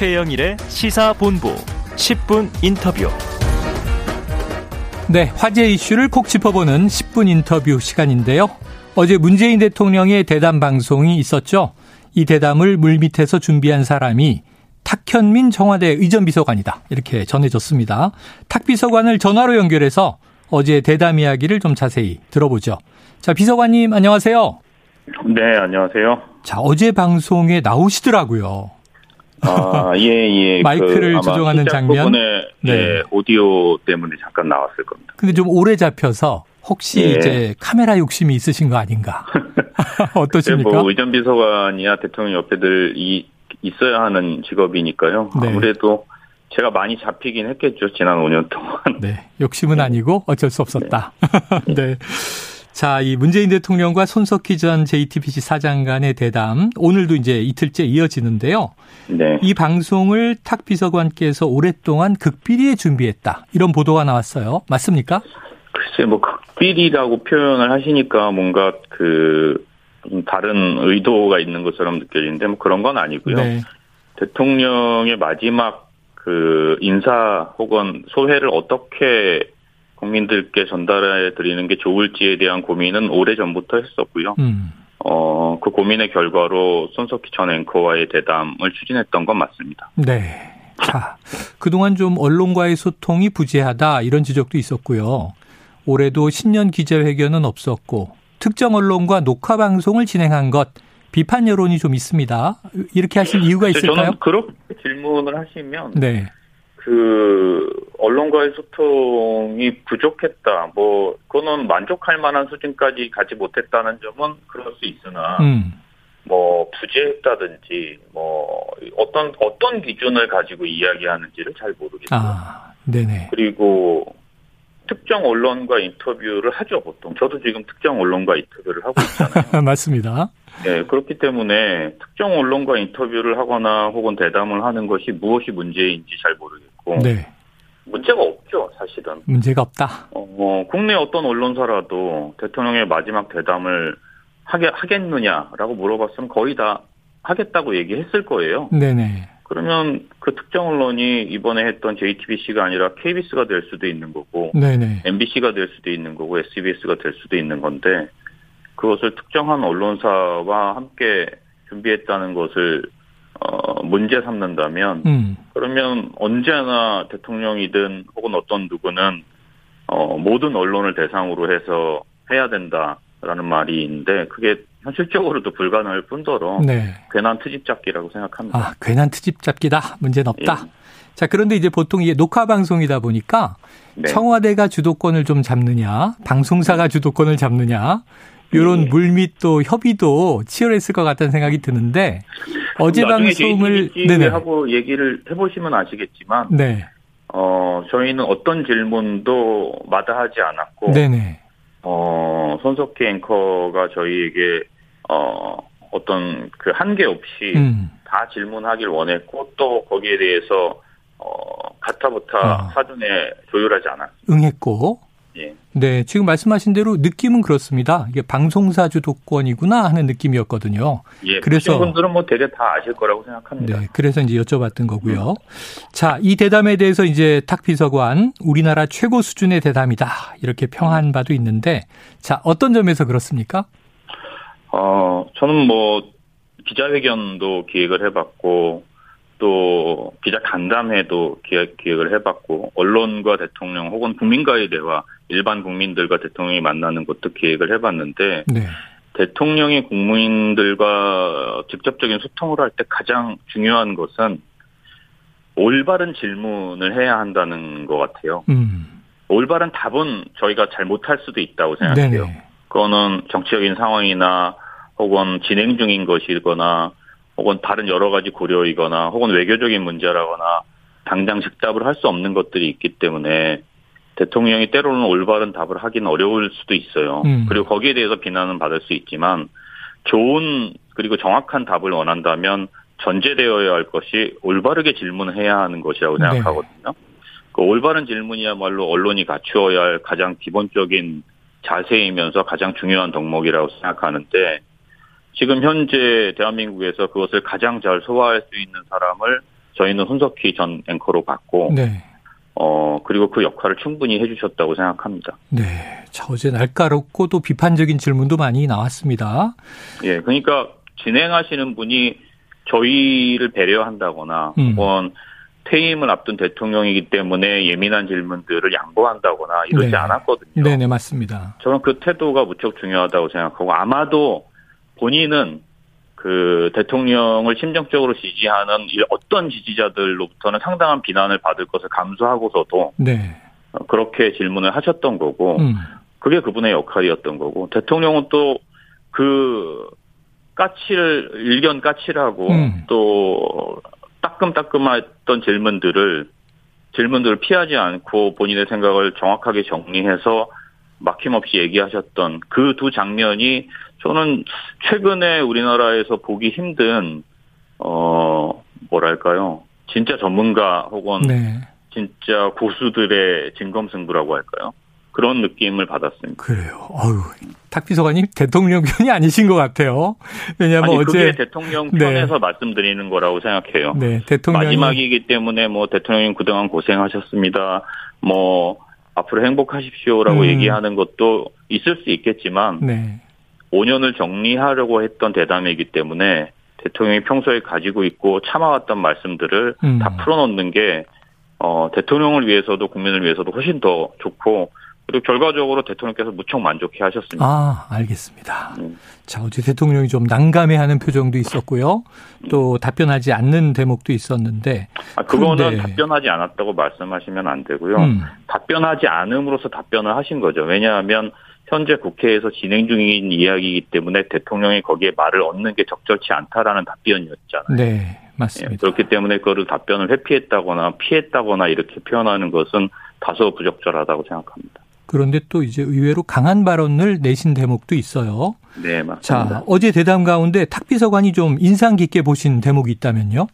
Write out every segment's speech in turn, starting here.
최영일의 시사본부 10분 인터뷰. 네, 화제 이슈를 콕 짚어보는 10분 인터뷰 시간인데요. 어제 문재인 대통령의 대담 방송이 있었죠. 이 대담을 물밑에서 준비한 사람이 탁현민 청와대 의전비서관이다. 이렇게 전해졌습니다. 탁 비서관을 전화로 연결해서 어제 대담 이야기를 좀 자세히 들어보죠. 자, 비서관님 안녕하세요. 네, 안녕하세요. 자, 어제 방송에 나오시더라고요. 아, 예, 예. 마이크를 그 조정하는 장면. 네. 예, 오디오 때문에 잠깐 나왔을 겁니다. 근데 좀 오래 잡혀서 혹시 예. 이제 카메라 욕심이 있으신 거 아닌가? 어떠십니까? 뭐 의전 비서관이야 대통령 옆에들 이 있어야 하는 직업이니까요. 네. 아무래도 제가 많이 잡히긴 했겠죠. 지난 5년 동안. 네. 욕심은 네. 아니고 어쩔 수 없었다. 네. 네. 자, 이 문재인 대통령과 손석희 전 JTBC 사장 간의 대담 오늘도 이제 이틀째 이어지는데요. 네. 이 방송을 탁 비서관께서 오랫동안 극비리에 준비했다. 이런 보도가 나왔어요. 맞습니까? 글쎄 뭐 극비리라고 표현을 하시니까 뭔가 그 다른 의도가 있는 것처럼 느껴지는데 뭐 그런 건 아니고요. 네. 대통령의 마지막 그 인사 혹은 소회를 어떻게 국민들께 전달해 드리는 게 좋을지에 대한 고민은 오래 전부터 했었고요. 음. 어, 그 고민의 결과로 손석희 전 앵커와의 대담을 추진했던 건 맞습니다. 네. 자, 그동안 좀 언론과의 소통이 부재하다 이런 지적도 있었고요. 올해도 신년 기자회견은 없었고 특정 언론과 녹화 방송을 진행한 것 비판 여론이 좀 있습니다. 이렇게 하신 이유가 있을까요? 저는 그렇게 질문을 하시면 네. 그 언론과의 소통이 부족했다. 뭐 그거는 만족할 만한 수준까지 가지 못했다는 점은 그럴 수 있으나 음. 뭐 부재했다든지 뭐 어떤 어떤 기준을 가지고 이야기하는지를 잘 모르겠어요. 아, 네네. 그리고 특정 언론과 인터뷰를 하죠 보통. 저도 지금 특정 언론과 인터뷰를 하고 있잖아요. 맞습니다. 네 그렇기 때문에 특정 언론과 인터뷰를 하거나 혹은 대담을 하는 것이 무엇이 문제인지 잘 모르겠 고. 네. 문제가 없죠, 사실은. 문제가 없다. 어, 뭐 국내 어떤 언론사라도 대통령의 마지막 대담을 하게 하겠느냐라고 물어봤으면 거의 다 하겠다고 얘기했을 거예요. 네네. 그러면 그 특정 언론이 이번에 했던 JTBC가 아니라 KBS가 될 수도 있는 거고, 네네. MBC가 될 수도 있는 거고, SBS가 될 수도 있는 건데, 그것을 특정한 언론사와 함께 준비했다는 것을 어, 문제 삼는다면, 음. 그러면 언제나 대통령이든 혹은 어떤 누구는 어, 모든 언론을 대상으로 해서 해야 된다라는 말이 있는데, 그게 현실적으로도 불가능할 뿐더러 네. 괜한 트집 잡기라고 생각합니다. 아, 괜한 트집 잡기다. 문제는 없다. 예. 자, 그런데 이제 보통 이게 녹화 방송이다 보니까 네. 청와대가 주도권을 좀 잡느냐, 방송사가 주도권을 잡느냐, 이런 네. 물밑 또 협의도 치열했을 것 같다는 생각이 드는데 어제 방송을 네네 하고 얘기를 해보시면 아시겠지만 네. 어 저희는 어떤 질문도 마다하지 않았고 네네. 어, 손석희 앵커가 저희에게, 어, 어떤 그 한계 없이 음. 다 질문하길 원했고 또 거기에 대해서 어, 가타부타 아. 사전에 조율하지 않았 응했고. 예. 네, 지금 말씀하신 대로 느낌은 그렇습니다. 이게 방송사 주도권이구나 하는 느낌이었거든요. 예, 그래서 분들은 뭐 대개 다 아실 거라고 생각합니다. 네, 그래서 이제 여쭤봤던 거고요. 음. 자, 이 대담에 대해서 이제 탁 비서관 우리나라 최고 수준의 대담이다 이렇게 평한 바도 있는데, 자 어떤 점에서 그렇습니까? 어, 저는 뭐 기자회견도 기획을 해봤고 또 기자 간담회도 기획, 기획을 해봤고 언론과 대통령 혹은 국민과의 대화 일반 국민들과 대통령이 만나는 것도 기획을 해봤는데 네. 대통령이 국민들과 직접적인 소통을 할 때 가장 중요한 것은 올바른 질문을 해야 한다는 것 같아요. 음. 올바른 답은 저희가 잘 못할 수도 있다고 생각해요. 네네. 그거는 정치적인 상황이나 혹은 진행 중인 것이거나 혹은 다른 여러 가지 고려이거나 혹은 외교적인 문제라거나 당장 직답을 할 수 없는 것들이 있기 때문에 대통령이 때로는 올바른 답을 하기는 어려울 수도 있어요. 음. 그리고 거기에 대해서 비난은 받을 수 있지만 좋은 그리고 정확한 답을 원한다면 전제되어야 할 것이 올바르게 질문해야 하는 것이라고 네. 생각하거든요. 네. 그 올바른 질문이야말로 언론이 갖추어야 할 가장 기본적인 자세이면서 가장 중요한 덕목이라고 생각하는데 지금 현재 대한민국에서 그것을 가장 잘 소화할 수 있는 사람을 저희는 손석희 전 앵커로 봤고, 네. 어, 그리고 그 역할을 충분히 해주셨다고 생각합니다. 네. 자, 어제 날카롭고 또 비판적인 질문도 많이 나왔습니다. 예, 그러니까 진행하시는 분이 저희를 배려한다거나, 음. 혹은 퇴임을 앞둔 대통령이기 때문에 예민한 질문들을 양보한다거나 이러지 네. 않았거든요. 네네, 맞습니다. 저는 그 태도가 무척 중요하다고 생각하고 아마도 본인은 그 대통령을 심정적으로 지지하는 이 어떤 지지자들로부터는 상당한 비난을 받을 것을 감수하고서도 네. 어, 그렇게 질문을 하셨던 거고 음. 그게 그분의 역할이었던 거고 대통령은 또그 까치를 일견 까칠하고 음. 또 따끔따끔했던 질문들을 질문들을 피하지 않고 본인의 생각을 정확하게 정리해서 막힘없이 얘기하셨던 그 두 장면이 저는 최근에 우리나라에서 보기 힘든 어 뭐랄까요 진짜 전문가 혹은 네. 진짜 고수들의 진검승부라고 할까요 그런 느낌을 받았습니다. 그래요. 어유 탁 비서관님 대통령 편이 아니신 것 같아요. 왜냐하면 아니 어제 그게 대통령 네. 편에서 말씀드리는 거라고 생각해요. 네, 대통령이 마지막이기 때문에 뭐 대통령님 그동안 고생하셨습니다. 뭐 앞으로 행복하십시오라고 음. 얘기하는 것도 있을 수 있겠지만 네. 5년을 정리하려고 했던 대담이기 때문에 대통령이 평소에 가지고 있고 참아왔던 말씀들을 음. 다 풀어놓는 게 어, 대통령을 위해서도 국민을 위해서도 훨씬 더 좋고 그리고 결과적으로 대통령께서 무척 만족해 하셨습니다. 아, 알겠습니다. 음. 자, 어제 대통령이 좀 난감해하는 표정도 있었고요. 또 답변하지 않는 대목도 있었는데. 아, 그거는 그런데- 답변하지 않았다고 말씀하시면 안 되고요. 음. 답변하지 않음으로써 답변을 하신 거죠. 왜냐하면 현재 국회에서 진행 중인 이야기이기 때문에 대통령이 거기에 말을 얻는 게 적절치 않다라는 답변이었잖아요. 네, 예, 맞습니다. 그렇기 때문에 그거를 답변을 회피했다거나 피했다거나 이렇게 표현하는 것은 다소 부적절하다고 생각합니다. 그런데 또 이제 의외로 강한 발언을 내신 대목도 있어요. 네, 맞습니다. 자, 어제 대담 가운데 탁 비서관이 좀 인상 깊게 보신 대목이 있다면요?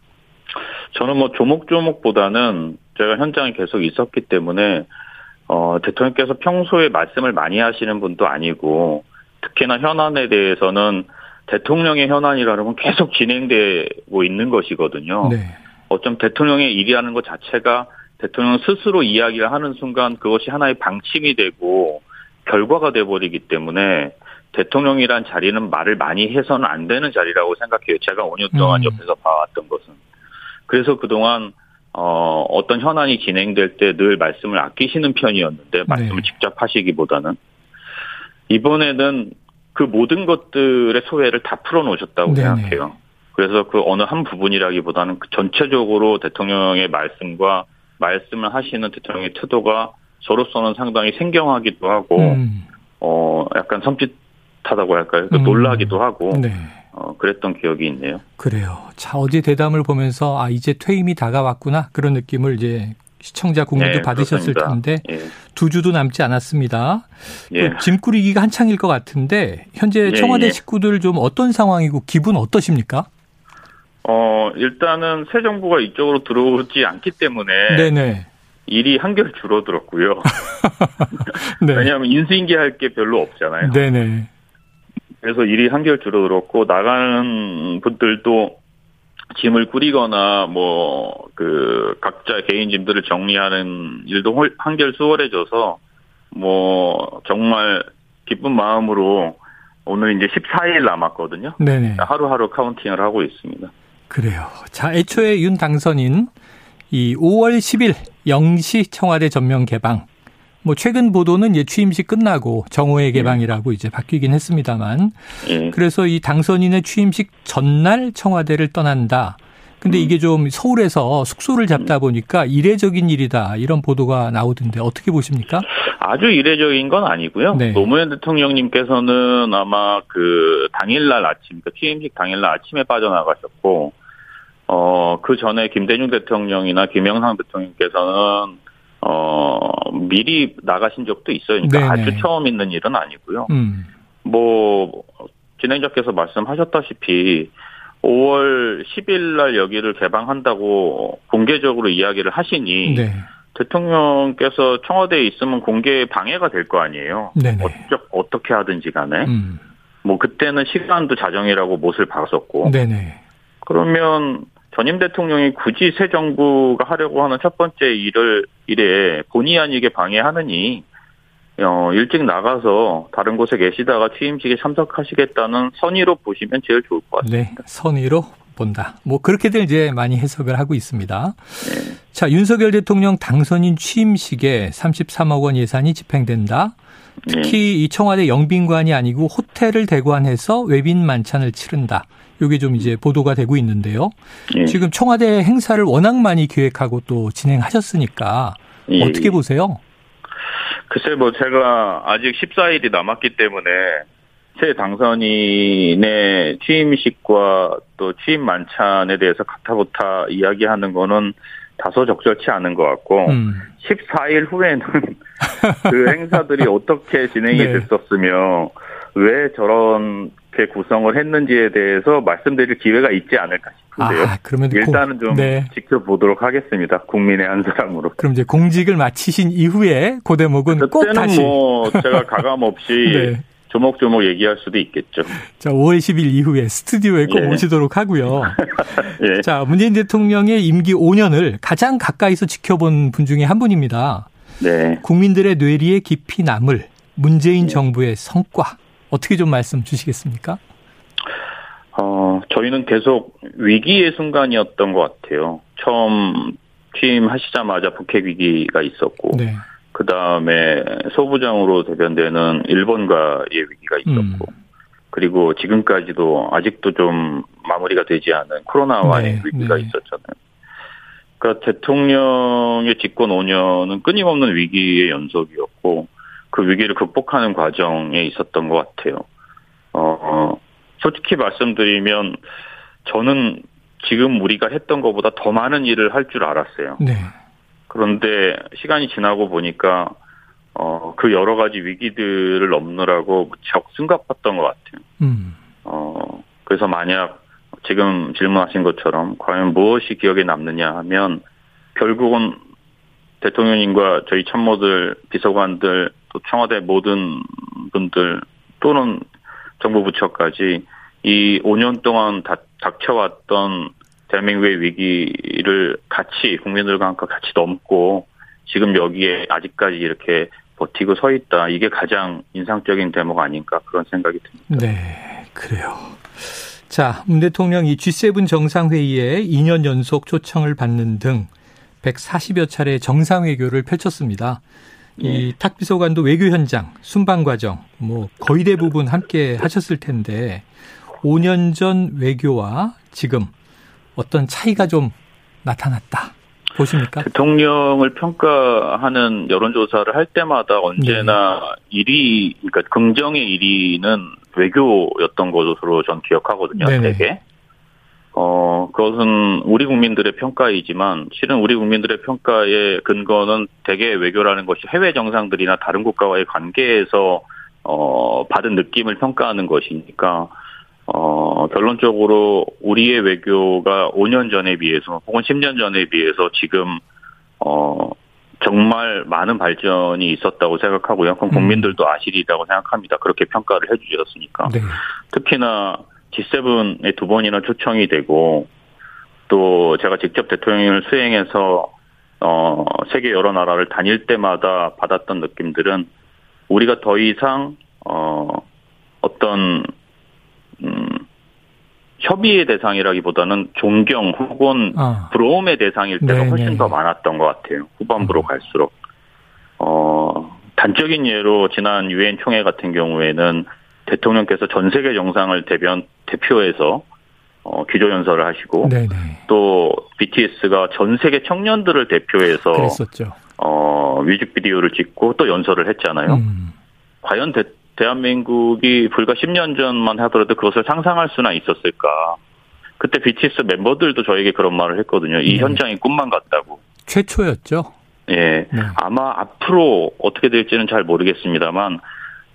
저는 뭐 조목조목보다는 제가 현장에 계속 있었기 때문에 어, 대통령께서 평소에 말씀을 많이 하시는 분도 아니고 특히나 현안에 대해서는 대통령의 현안이라는 건 계속 진행되고 있는 것이거든요. 네. 어쩜 대통령의 일이라는 것 자체가 대통령 스스로 이야기를 하는 순간 그것이 하나의 방침이 되고 결과가 돼버리기 때문에 대통령이란 자리는 말을 많이 해서는 안 되는 자리라고 생각해요. 제가 5년 동안 음. 옆에서 봐왔던 것은. 그래서 그동안 어, 어떤 현안이 진행될 때 늘 말씀을 아끼시는 편이었는데 말씀을 네. 직접 하시기보다는 이번에는 그 모든 것들의 소외를 다 풀어놓으셨다고 네네. 생각해요. 그래서 그 어느 한 부분이라기보다는 그 전체적으로 대통령의 말씀과 말씀을 하시는 대통령의 태도가 저로서는 상당히 생경하기도 하고 음. 어 약간 섬찟 하다고 할까요? 또 음. 놀라기도 하고 네. 어 그랬던 기억이 있네요. 그래요. 자, 어제 대담을 보면서 아, 이제 퇴임이 다가왔구나. 그런 느낌을 이제 시청자 국민도 네, 받으셨을 그렇습니다. 텐데 예. 두 주도 남지 않았습니다. 예. 또 짐꾸리기가 한창일 것 같은데 현재 예, 청와대 예. 식구들 좀 어떤 상황이고 기분 어떠십니까? 어 일단은 새 정부가 이쪽으로 들어오지 않기 때문에 네네. 일이 한결 줄어들었고요. 네. 왜냐하면 인수인계할 게 별로 없잖아요. 네네. 그래서 일이 한결 줄어들었고 나가는 분들도 짐을 꾸리거나 뭐 그 각자 개인 짐들을 정리하는 일도 홀- 한결 수월해져서 뭐 정말 기쁜 마음으로 오늘 이제 14일 남았거든요. 네네. 하루하루 카운팅을 하고 있습니다. 그래요. 자, 애초에 윤 당선인 이 5월 10일 0시 청와대 전면 개방. 뭐 최근 보도는 이제 취임식 끝나고 정오의 개방이라고 이제 바뀌긴 했습니다만 예. 그래서 이 당선인의 취임식 전날 청와대를 떠난다. 근데 이게 좀 서울에서 숙소를 잡다 보니까 이례적인 일이다. 이런 보도가 나오던데 어떻게 보십니까? 아주 이례적인 건 아니고요. 네. 노무현 대통령님께서는 아마 그 당일날 아침, 그 취임식 당일날 아침에 빠져나가셨고, 어, 그 전에 김대중 대통령이나 김영삼 대통령께서는, 어, 미리 나가신 적도 있어요. 그러니까 네네. 아주 처음 있는 일은 아니고요. 음. 뭐, 진행자께서 말씀하셨다시피, 5월 10일 날 여기를 개방한다고 공개적으로 이야기를 하시니, 네. 대통령께서 청와대에 있으면 공개 방해가 될 거 아니에요. 네네. 어쩌, 어떻게 하든지 간에. 음. 뭐 그때는 시간도 자정이라고 못을 박았었고. 네네. 그러면 전임 대통령이 굳이 새 정부가 하려고 하는 첫 번째 일을 일에 본의 아니게 방해하느니 어, 일찍 나가서 다른 곳에 계시다가 취임식에 참석하시겠다는 선의로 보시면 제일 좋을 것 같습니다. 네, 선의로 본다. 뭐 그렇게들 이제 많이 해석을 하고 있습니다. 네. 자, 윤석열 대통령 당선인 취임식에 33억 원 예산이 집행된다. 특히 네. 이 청와대 영빈관이 아니고 호텔을 대관해서 외빈 만찬을 치른다. 요게 좀 이제 보도가 되고 있는데요. 네. 지금 청와대 행사를 워낙 많이 기획하고 또 진행하셨으니까 예. 어떻게 보세요? 글쎄 뭐 제가 아직 14일이 남았기 때문에 새 당선인의 취임식과 또 취임 만찬에 대해서 가타부타 이야기하는 거는 다소 적절치 않은 것 같고 음. 14일 후에는 그 행사들이 어떻게 진행이 네. 됐었으며 왜 저런 게 구성을 했는지에 대해서 말씀드릴 기회가 있지 않을까 싶은데요. 아, 그러면 일단은 좀 네. 지켜보도록 하겠습니다. 국민의 한 사람으로. 그럼 이제 공직을 마치신 이후에 그 대목은 꼭 다시. 뭐 제가 가감 없이 네. 조목조목 얘기할 수도 있겠죠. 자, 5월 10일 이후에 스튜디오에 꼭 예. 오시도록 하고요. 예. 자, 문재인 대통령의 임기 5년을 가장 가까이서 지켜본 분 중에 한 분입니다. 네. 국민들의 뇌리에 깊이 남을 문재인 네. 정부의 성과 어떻게 좀 말씀 주시겠습니까? 어, 저희는 계속 위기의 순간이었던 것 같아요. 처음 취임 하시자마자 북핵 위기가 있었고, 네. 그 다음에 소부장으로 대변되는 일본과의 위기가 있었고, 음. 그리고 지금까지도 아직도 좀 마무리가 되지 않은 코로나와의 네, 위기가 네. 있었잖아요. 그러니까 대통령의 집권 5년은 끊임없는 위기의 연속이었고, 그 위기를 극복하는 과정에 있었던 것 같아요. 어, 솔직히 말씀드리면, 저는 지금 우리가 했던 것보다 더 많은 일을 할 줄 알았어요. 네. 그런데 시간이 지나고 보니까 어, 그 여러 가지 위기들을 넘느라고 무척 숨가팠던 것 같아요. 음. 어, 그래서 만약 지금 질문하신 것처럼 과연 무엇이 기억에 남느냐 하면 결국은 대통령님과 저희 참모들, 비서관들, 또 청와대 모든 분들 또는 정부 부처까지 이 5년 동안 닥쳐왔던 대한민국의 위기를 같이 국민들과 함께 같이 넘고 지금 여기에 아직까지 이렇게 버티고 서 있다. 이게 가장 인상적인 대목 아닌가 그런 생각이 듭니다. 네, 그래요. 자, 문 대통령 이 G7 정상회의에 2년 연속 초청을 받는 등 140여 차례 정상외교를 펼쳤습니다. 이 네. 탁비서관도 외교 현장, 순방 과정, 뭐 거의 대부분 함께 하셨을 텐데 5년 전 외교와 지금 어떤 차이가 좀 나타났다. 보십니까? 대통령을 평가하는 여론조사를 할 때마다 언제나 네. 1위, 그러니까 긍정의 1위는 외교였던 것으로 전 기억하거든요, 네네. 되게. 어, 그것은 우리 국민들의 평가이지만 실은 우리 국민들의 평가의 근거는 대개 외교라는 것이 해외 정상들이나 다른 국가와의 관계에서 어, 받은 느낌을 평가하는 것이니까 어, 결론적으로 우리의 외교가 5년 전에 비해서 혹은 10년 전에 비해서 지금 어, 정말 많은 발전이 있었다고 생각하고요. 그럼 음. 국민들도 아시리라고 생각합니다. 그렇게 평가를 해주셨으니까. 네. 특히나 G7에 두 번이나 초청이 되고 또 제가 직접 대통령을 수행해서 어, 세계 여러 나라를 다닐 때마다 받았던 느낌들은 우리가 더 이상 어, 어떤 음, 협의의 대상이라기보다는 존경 혹은 아. 부러움의 대상일 때가 네네. 훨씬 네. 더 많았던 것 같아요. 후반부로 음. 갈수록. 어, 단적인 예로 지난 유엔 총회 같은 경우에는 대통령께서 전 세계 정상을 대변 대표해서 어, 기조 연설을 하시고 네네. 네. 또 BTS가 전 세계 청년들을 대표해서 그랬었죠. 어, 뮤직비디오를 찍고 또 연설을 했잖아요. 음. 과연 대, 대한민국이 불과 10년 전만 하더라도 그것을 상상할 수나 있었을까. 그때 BTS 멤버들도 저에게 그런 말을 했거든요. 이 네. 현장이 꿈만 같다고. 최초였죠? 예. 네. 아마 앞으로 어떻게 될지는 잘 모르겠습니다만,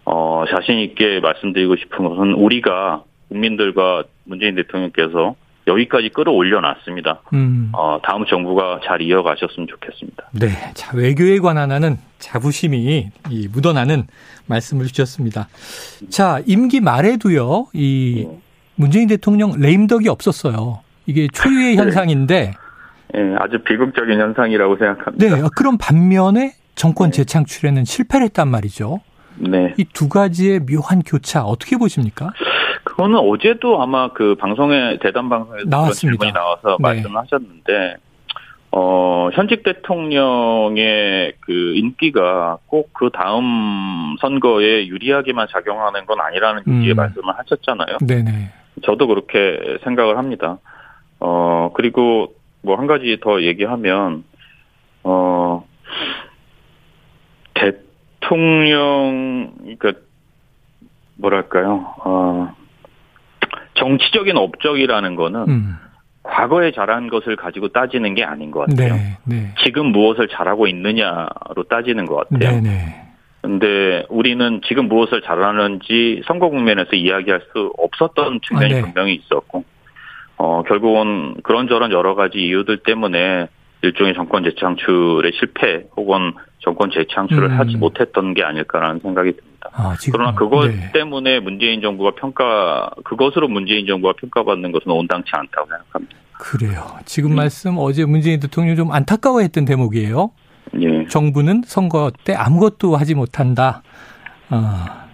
어, 자신 있게 말씀드리고 싶은 것은 우리가 국민들과 문재인 대통령께서 여기까지 끌어올려 놨습니다. 음. 어, 다음 정부가 잘 이어가셨으면 좋겠습니다. 네. 자, 외교에 관한 하는 자부심이 이 묻어나는 말씀을 주셨습니다. 자, 임기 말에도요, 이 문재인 대통령 레임덕이 없었어요. 이게 초유의 네. 현상인데 예, 아주 비극적인 현상이라고 생각합니다. 네, 그럼 반면에 정권 네. 재창출에는 실패를 했단 말이죠. 네. 이 두 가지의 묘한 교차 어떻게 보십니까? 그거는 어제도 아마 그 방송에 대담 방송에서 나왔습니다. 질문이 나와서 네. 말씀하셨는데 어 현직 대통령의 그 인기가 꼭 그 다음 선거에 유리하게만 작용하는 건 아니라는 음. 말씀을 하셨잖아요. 네네. 저도 그렇게 생각을 합니다. 어 그리고 뭐 한 가지 더 얘기하면 어 대통령 그러니까 뭐랄까요 어 정치적인 업적이라는 거는 음. 과거에 잘한 것을 가지고 따지는 게 아닌 것 같아요. 네, 네. 지금 무엇을 잘하고 있느냐로 따지는 것 같아요. 네네. 근데 우리는 지금 무엇을 잘하는지 선거 국면에서 이야기할 수 없었던 측면이 아, 네. 분명히 있었고, 어, 결국은 그런저런 여러 가지 이유들 때문에 일종의 정권 재창출의 실패 혹은 정권 재창출을 음. 하지 못했던 게 아닐까라는 생각이 듭니다. 아, 지금 그러나 그것 네. 때문에 문재인 정부가 평가, 그것으로 문재인 정부가 평가받는 것은 온당치 않다고 생각합니다. 그래요. 지금 음. 말씀 어제 문재인 대통령이 좀 안타까워했던 대목이에요. 예. 정부는 선거 때 아무것도 하지 못한다. 아.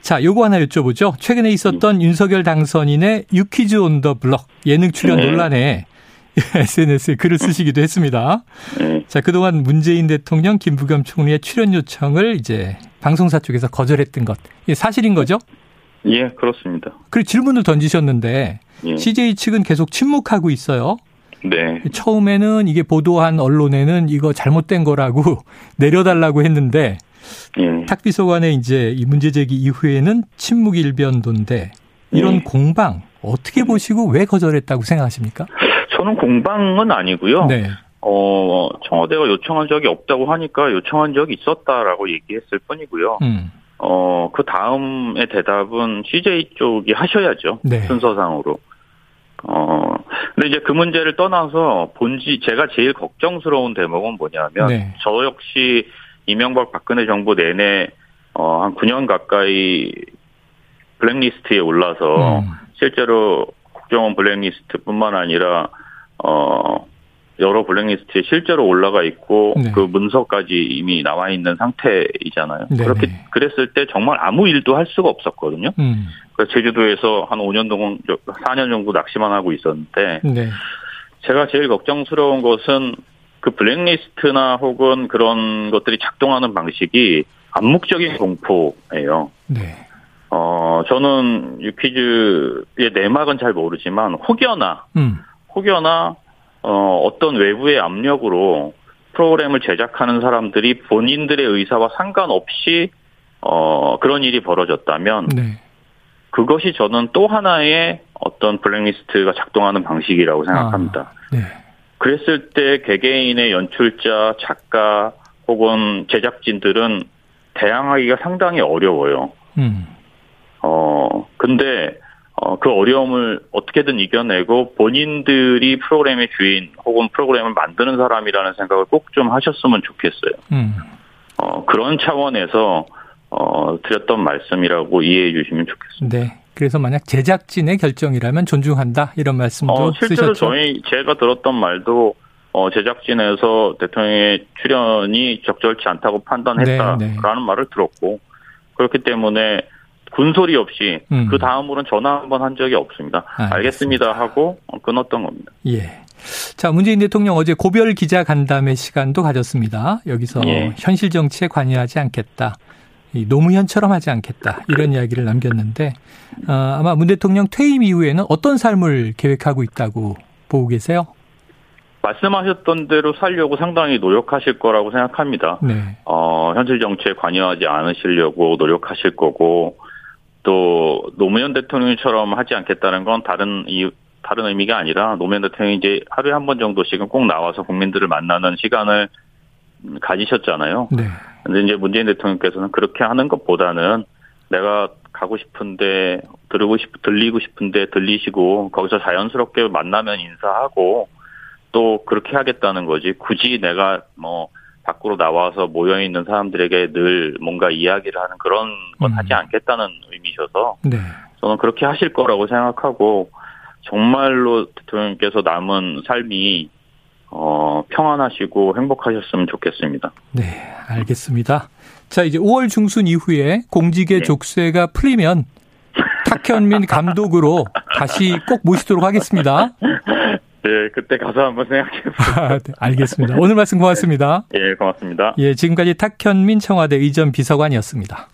자, 요거 하나 여쭤보죠. 최근에 있었던 윤석열 당선인의 유퀴즈 온 더 블럭 예능 출연 네. 논란에 SNS에 글을 쓰시기도 했습니다. 예. 자, 그동안 문재인 대통령, 김부겸 총리의 출연 요청을 이제 방송사 쪽에서 거절했던 것. 이게 사실인 거죠? 예, 그렇습니다. 그리고 질문을 던지셨는데 예. CJ 측은 계속 침묵하고 있어요. 네. 처음에는 이게 보도한 언론에는 이거 잘못된 거라고 내려달라고 했는데 예. 탁비서관의 이제 이 문제 제기 이후에는 침묵 일변도인데 이런 예. 공방 어떻게 보시고 왜 거절했다고 생각하십니까? 저는 공방은 아니고요. 네. 어, 청와대가 요청한 적이 없다고 하니까 요청한 적이 있었다라고 얘기했을 뿐이고요. 음. 어, 그 다음의 대답은 CJ 쪽이 하셔야죠. 네. 순서상으로. 어, 근데 이제 그 문제를 떠나서 본지, 제가 제일 걱정스러운 대목은 뭐냐면, 네. 저 역시 이명박 박근혜 정부 내내, 어, 한 9년 가까이 블랙리스트에 올라서, 음. 실제로 국정원 블랙리스트 뿐만 아니라 어 여러 블랙리스트에 실제로 올라가 있고 네. 그 문서까지 이미 나와 있는 상태이잖아요. 네네. 그렇게 그랬을 때 정말 아무 일도 할 수가 없었거든요. 음. 그래서 제주도에서 한 5년 동안 4년 정도 낚시만 하고 있었는데 네. 제가 제일 걱정스러운 것은 그 블랙리스트나 혹은 그런 것들이 작동하는 방식이 암묵적인 공포예요. 네. 어, 저는 유퀴즈의 내막은 잘 모르지만 혹여나 음. 혹여나 어, 어떤 외부의 압력으로 프로그램을 제작하는 사람들이 본인들의 의사와 상관없이 어, 그런 일이 벌어졌다면 네. 그것이 저는 또 하나의 어떤 블랙리스트가 작동하는 방식이라고 생각합니다. 아, 네. 그랬을 때 개개인의 연출자, 작가 혹은 제작진들은 대항하기가 상당히 어려워요. 음. 어, 근데, 어, 그 어려움을 어떻게든 이겨내고 본인들이 프로그램의 주인 혹은 프로그램을 만드는 사람이라는 생각을 꼭 좀 하셨으면 좋겠어요. 음. 어, 그런 차원에서, 어, 드렸던 말씀이라고 이해해 주시면 좋겠습니다. 네. 그래서 만약 제작진의 결정이라면 존중한다 이런 말씀도 어, 실제로 쓰셨죠. 저희, 제가 들었던 말도, 어, 제작진에서 대통령의 출연이 적절치 않다고 판단했다라는 네, 네. 말을 들었고, 그렇기 때문에 군소리 없이 음. 그 다음으로는 전화 한 번 한 적이 없습니다. 알겠습니다. 알겠습니다 하고 끊었던 겁니다. 예. 자, 문재인 대통령 어제 고별 기자 간담회 시간도 가졌습니다. 여기서 예. 현실 정치에 관여하지 않겠다. 이 노무현처럼 하지 않겠다. 이런 이야기를 남겼는데 어, 아마 문 대통령 퇴임 이후에는 어떤 삶을 계획하고 있다고 보고 계세요? 말씀하셨던 대로 살려고 상당히 노력하실 거라고 생각합니다. 네. 어, 현실 정치에 관여하지 않으시려고 노력하실 거고, 또, 노무현 대통령처럼 하지 않겠다는 건 다른 이유, 다른 의미가 아니라 노무현 대통령이 이제 하루에 한 번 정도씩은 꼭 나와서 국민들을 만나는 시간을 음, 가지셨잖아요. 네. 근데 이제 문재인 대통령께서는 그렇게 하는 것보다는 내가 가고 싶은데 들으고 싶 들리고 싶은데 들리시고 거기서 자연스럽게 만나면 인사하고 또 그렇게 하겠다는 거지 굳이 내가 뭐 밖으로 나와서 모여 있는 사람들에게 늘 뭔가 이야기를 하는 그런 건 음. 하지 않겠다는 의미셔서 네. 저는 그렇게 하실 거라고 생각하고 정말로 대통령께서 남은 삶이 어, 평안하시고 행복하셨으면 좋겠습니다. 네, 알겠습니다. 자, 이제 5월 중순 이후에 공직의 네. 족쇄가 풀리면 탁현민 감독으로 다시 꼭 모시도록 하겠습니다. 네, 그때 가서 한번 생각해보세요. 아, 네, 알겠습니다. 오늘 말씀 고맙습니다. 예, 고맙습니다. 예, 지금까지 탁현민 청와대 의전 비서관이었습니다.